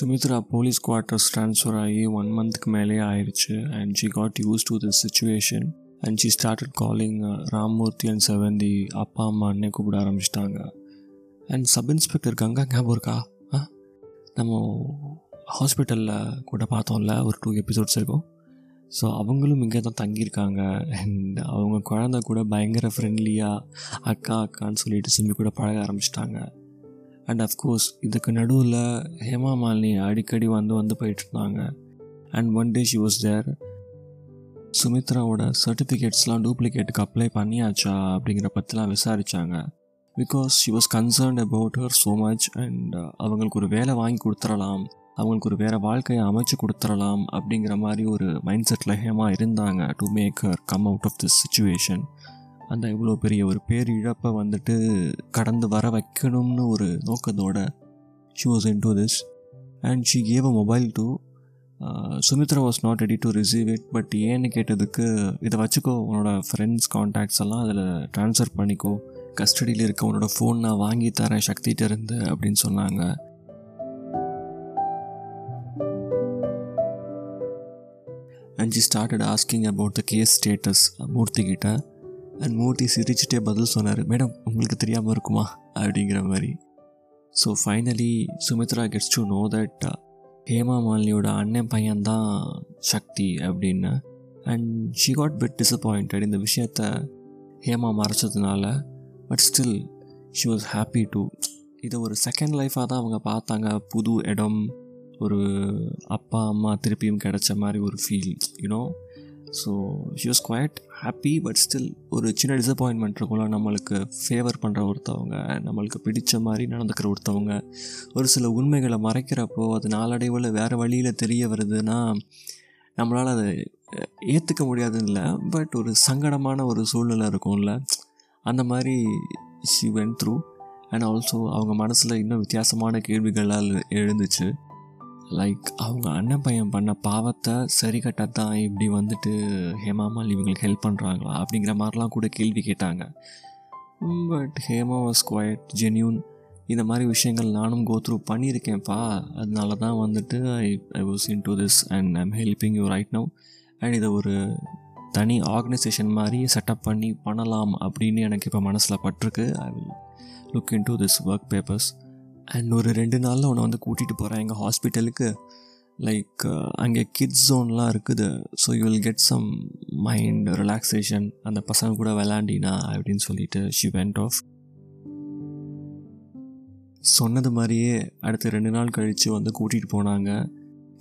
Sumitra police quarters transfer ஆகி one மந்த்க்கு மேலே ஆயிடுச்சு and she got used to this situation and she started calling Rammurthy and Sevanthi அப்பா அம்மா அண்ணே கூப்பிட ஆரம்பிச்சிட்டாங்க. அண்ட் சப் இன்ஸ்பெக்டர் கங்கா ஞாபகம் இருக்கா? ஆ? நம்ம ஹாஸ்பிட்டலில் கூட பார்த்தோம்ல ஒரு டூ எபிசோட்ஸ் இருக்கும். ஸோ அவங்களும் இங்கே தான் தங்கியிருக்காங்க அண்ட் அவங்க குழந்த கூட பயங்கர ஃப்ரெண்ட்லியாக அக்கா அக்கான்னு சொல்லிட்டு சொல்லி கூட பழக ஆரம்பிச்சிட்டாங்க. அண்ட் அஃப்கோர்ஸ் இதுக்கு நடுவில் ஹேமா மாலினி அடிக்கடி வந்து வந்து போயிட்டுருந்தாங்க. And one day she was there சுமித்ராவோட சர்டிஃபிகேட்ஸ்லாம் டூப்ளிகேட்டுக்கு அப்ளை பண்ணியாச்சா அப்படிங்கிற பற்றிலாம் விசாரித்தாங்க because she was concerned about her so much and அவங்களுக்கு ஒரு வேலை வாங்கி கொடுத்துடலாம் அவங்களுக்கு ஒரு வேறு வாழ்க்கையை அமைச்சு கொடுத்துடலாம் அப்படிங்கிற மாதிரி ஒரு மைண்ட் செட்டில் ஹேமா இருந்தாங்க to make her come out of this situation அந்த இவ்வளோ பெரிய ஒரு பேர் இழப்பை வந்துட்டு கடந்து வர வைக்கணும்னு ஒரு நோக்கத்தோட she was into this and she gave a mobile to Sumithra was not ready to receive it but ஏன்னு கேட்டதுக்கு இதை வச்சுக்கோ உன்னோட ஃப்ரெண்ட்ஸ் கான்டாக்ட்ஸ் எல்லாம் அதில் ட்ரான்ஸ்ஃபர் பண்ணிக்கோ. கஸ்டடியில் இருக்க உன்னோட ஃபோன் நான் வாங்கி தரேன் சக்திகிட்ட இருந்து அப்படின்னு சொன்னாங்க. And she started asking about the case status Murthy and Murthy சிரிச்சுட்டே பதில் சொன்னார் மேடம் உங்களுக்கு தெரியாமல் இருக்குமா? அப்படிங்கிற மாதிரி. So finally Sumithra gets to know that Hema மாலினியோட அண்ணன் பையன்தான் சக்தி அப்படின்னு. And she got bit disappointed இந்த விஷயத்த Hema மறைச்சதுனால. But still she was happy to இதை ஒரு செகண்ட் லைஃபாக தான் அவங்க பார்த்தாங்க. புது இடம் ஒரு அப்பா அம்மா திருப்பியும் கிடைச்ச மாதிரி ஒரு feel you know so she was quite happy but still ஒரு சின்ன டிசப்பாயின்மெண்ட் இருக்கும்ல. நம்மளுக்கு ஃபேவர் பண்ணுற ஒருத்தவங்க நம்மளுக்கு பிடிச்ச மாதிரி நடந்துக்கிற ஒருத்தவங்க ஒரு சில உண்மைகளை மறைக்கிறப்போ அது நாளடைவில் வேறு வழியில் தெரிய வருதுன்னா நம்மளால் அதை ஏற்றுக்க முடியாதுன்னு இல்லை பட் ஒரு சங்கடமான ஒரு சூழ்நிலை இருக்கும்ல. அந்த மாதிரி she went through and also அவங்க மனசில் இன்னும் வித்தியாசமான கேள்விகளால் எழுந்துச்சு. லைக் அவங்க அண்ணன் பையன் பண்ண பாவத்தை சரி கட்டத்தான் இப்படி வந்துட்டு ஹேமாமல் இவங்களுக்கு ஹெல்ப் பண்ணுறாங்களா அப்படிங்கிற மாதிரிலாம் கூட கேள்வி கேட்டாங்க. But Hema was quite genuine இந்த மாதிரி விஷயங்கள் நானும் கோத்ரூ பண்ணியிருக்கேன்ப்பா. அதனால தான் வந்துட்டு I I was into this and I'm helping you right now and இதை ஒரு தனி ஆர்கனைசேஷன் மாதிரி செட்டப் பண்ணி பண்ணலாம் அப்படின்னு எனக்கு இப்போ மனசில் பட்டிருக்கு. I will look into this work papers and ஒரு ரெண்டு நாளில் உன்னை வந்து கூட்டிகிட்டு போகிறேன் எங்கள் ஹாஸ்பிட்டலுக்கு லைக் அங்கே கிட்ஸ் ஜோன்லாம் இருக்குது. So you will get some mind relaxation அந்த பசங்க கூட விளாண்டினா அப்படின்னு சொல்லிட்டு ஷி வெண்ட் ஆஃப் சொன்னது மாதிரியே அடுத்த ரெண்டு நாள் கழித்து வந்து கூட்டிகிட்டு போனாங்க.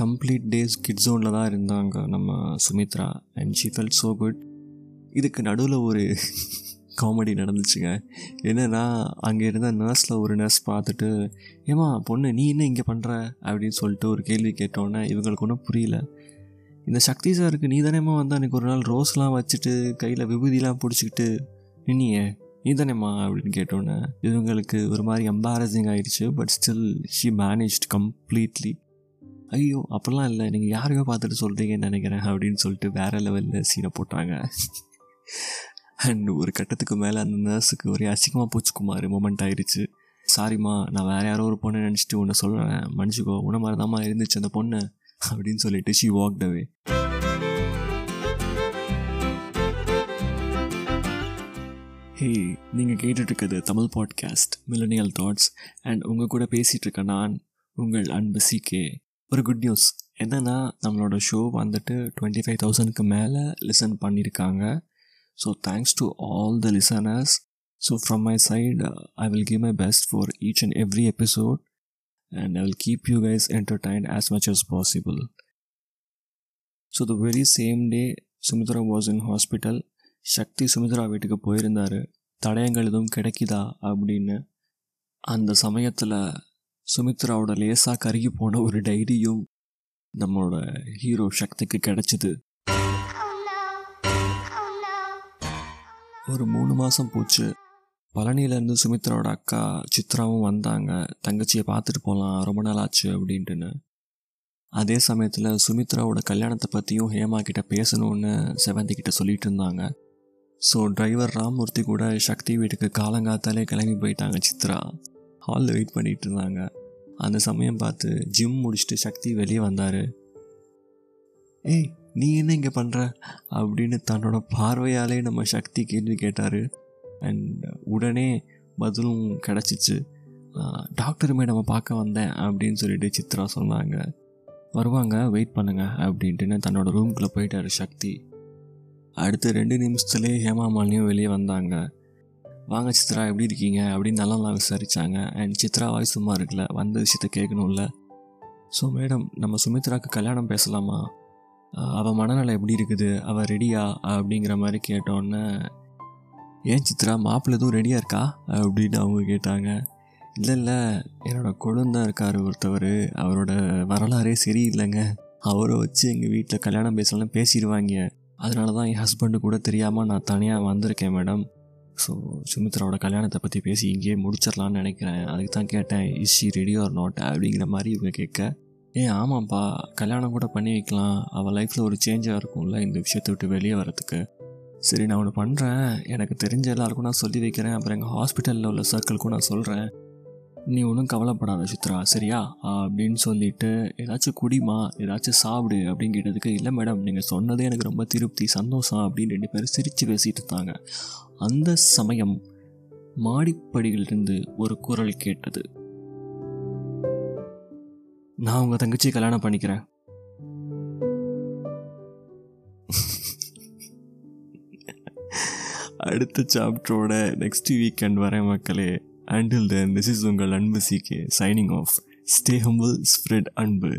கம்ப்ளீட் டேஸ் கிட் ஜோனில் தான் இருந்தாங்க நம்ம Sumithra. And she fell so good இதுக்கு நடுவில் ஒரு காமெடி நடந்துச்சுங்க. என்னென்னா அங்கே இருந்த நர்ஸில் ஒரு நர்ஸ் பார்த்துட்டு ஏமா பொண்ணு நீ என்ன இங்கே பண்ணுற அப்படின்னு சொல்லிட்டு ஒரு கேள்வி கேட்டோன்னே இவங்களுக்கு ஒன்றும் புரியல. இந்த சக்தி சாருக்கு நீ தானேம்மா வந்து அன்றைக்கி ஒரு நாள் ரோஸ்லாம் வச்சுட்டு கையில் விபூதிலாம் பிடிச்சிக்கிட்டு நின்னியே. நீ தானேம்மா? அப்படின்னு கேட்டோன்னே இவங்களுக்கு ஒரு மாதிரி எம்பாரசிங் ஆகிடுச்சு but still she managed completely ஐயோ அப்படிலாம் இல்லை. நீங்கள் யாரையோ பார்த்துட்டு சொல்கிறீங்கன்னு நினைக்கிறேன் அப்படின்னு சொல்லிட்டு வேறு லெவலில் சீனை போட்டாங்க. அண்ட் ஒரு கட்டத்துக்கு மேலே அந்த நர்ஸுக்கு ஒரே அசிங்கமாக போச்சுக்குமார் மூமெண்ட் ஆயிடுச்சு சாரிம்மா நான் வேறு யாரோ ஒரு பொண்ணை நினச்சிட்டு உன்னை சொல்கிறேன் மன்னிச்சிக்கோ உன மாதிரி தான்மா இருந்துச்சு அந்த பொண்ணு. அப்படின்னு சொல்லிட்டு ஷி வாக் அவே ஹே நீங்கள் கேட்டுட்ருக்கிறது Tamil podcast millennial thoughts and உங்கள் கூட பேசிகிட்ருக்கேன் நான் உங்கள் அன்பு சிகே ஒரு குட் நியூஸ் என்னென்னா நம்மளோட ஷோ வந்துட்டு டுவெண்ட்டி ஃபைவ் தௌசண்ட்க்கு மேலே லிசன் பண்ணியிருக்காங்க so thanks all all the So, so from my uh, I will give my best for each and every episode and I will keep you guys entertained as much as possible so the very same day Sumithra was in hospital Shakthi Sumithra வீட்டுக்கு போயிருந்தார். தடயங்கள் எதுவும் கிடைக்குதா அப்படின்னு. அந்த சமயத்தில் சுமித்ராவோட லேசாக கருகி போன ஒரு டைரியும் நம்மளோட ஹீரோ சக்திக்கு கிடைச்சிது. ஒரு மூணு மாதம் போச்சு. பழனியிலேருந்து சுமித்ராவோட அக்கா சித்ராவும் வந்தாங்க. தங்கச்சியை பார்த்துட்டு போகலாம் ரொம்ப நாள் ஆச்சு அப்படின்ட்டுன்னு. அதே சமயத்தில் சுமித்ராவோட கல்யாணத்தை பற்றியும் ஹேமா கிட்ட பேசணும்னு செவந்தி கிட்ட சொல்லிட்டு இருந்தாங்க. ஸோ டிரைவர் ராமூர்த்தி கூட சக்தி வீட்டுக்கு காலங்காத்தாலே கிளம்பி போயிட்டாங்க சித்ரா. ஹாலில் வெயிட் பண்ணிட்டு இருந்தாங்க. அந்த சமயம் பார்த்து ஜிம் முடிச்சுட்டு சக்தி வெளியே வந்தார். ஏய் நீ என்ன இங்கே பண்ணுற அப்படின்னு தன்னோட பார்வையாலே நம்ம சக்தி கேள்வி கேட்டார். அண்ட் உடனே பதிலும் கிடச்சிச்சு. டாக்டருமே நம்ம பார்க்க வந்தேன் அப்படின்னு சொல்லிட்டு சித்ரா சொன்னாங்க. வருவாங்க வெயிட் பண்ணுங்க அப்படின்ட்டுன்னு தன்னோட ரூம்குள்ளே போயிட்டாரு சக்தி. அடுத்த ரெண்டு நிமிஷத்துலேயே ஹேமா மாலினியும் வெளியே வந்தாங்க. வாங்க சித்ரா எப்படி இருக்கீங்க? அப்படின்னு நல்லா விசாரித்தாங்க அண்ட் சித்ரா வாய் சும்மா இருக்குல்ல வந்த விஷயத்த கேட்கணும்ல. ஸோ மேடம் நம்ம சுமித்ராவுக்கு கல்யாணம் பேசலாமா? அவள் மனநலம் எப்படி இருக்குது? அவள் ரெடியா அப்படிங்கிற மாதிரி கேட்டோன்னே ஏன் சித்ரா மாப்பிள்ள எதுவும் ரெடியாக இருக்கா? அப்படின்னு அவங்க கேட்டாங்க. இல்லை இல்லை. என்னோட கொழுந்தான் இருக்கார் ஒருத்தவர். அவரோட வரலாறே சரியில்லைங்க. அவரை வச்சு எங்கள் வீட்டில் கல்யாணம் பேசலாம் பேசிடுவாங்க. அதனால தான் என் ஹஸ்பண்டு கூட தெரியாமல் நான் தனியாக வந்திருக்கேன் மேடம் ஸோ சுமித்ராவோட கல்யாணத்தை பற்றி பேசி இங்கேயே முடிச்சிடலான்னு நினைக்கிறேன். அதுக்கு தான் கேட்டேன் is she ready or not அப்படிங்கிற மாதிரி இவங்க கேட்க ஏன் ஆமாம்ப்பா கல்யாணம் கூட பண்ணி வைக்கலாம். அவள் லைஃப்பில் ஒரு சேஞ்சாக இருக்கும்ல இந்த விஷயத்தை விட்டு வெளியே வரத்துக்கு சரி நான் ஒன்று பண்ணுறேன் எனக்கு தெரிஞ்ச எல்லாருக்கும் நான் சொல்லி வைக்கிறேன். அப்புறம் எங்கள் ஹாஸ்பிட்டலில் உள்ள சர்க்கிள்க்கும் நான் சொல்கிறேன் நீ ஒன்றும் கவலைப்படாத சித்ரா சரியா? அப்படின்னு சொல்லிட்டு ஏதாச்சும் குடிமா ஏதாச்சும் சாப்பிடு அப்படின்னு கேட்டதுக்கு இல்லை மேடம் நீங்கள் சொன்னதே எனக்கு ரொம்ப திருப்தி சந்தோஷம் அப்படின்னு ரெண்டு பேரும் சிரித்து பேசிகிட்டு இருந்தாங்க. அந்த சமயம் மாடிப்படியிலிருந்து ஒரு குரல் கேட்டது. நான் உங்கள் தங்கச்சி கல்யாணம் பண்ணிக்கிறேன். அடுத்த சாப்டரோட நெக்ஸ்ட் வீக்கெண்ட் வரேன் மக்களே. அண்டில் தென் திஸ் இஸ் உங்கள் அன்பு CK signing off stay humble spread anbu.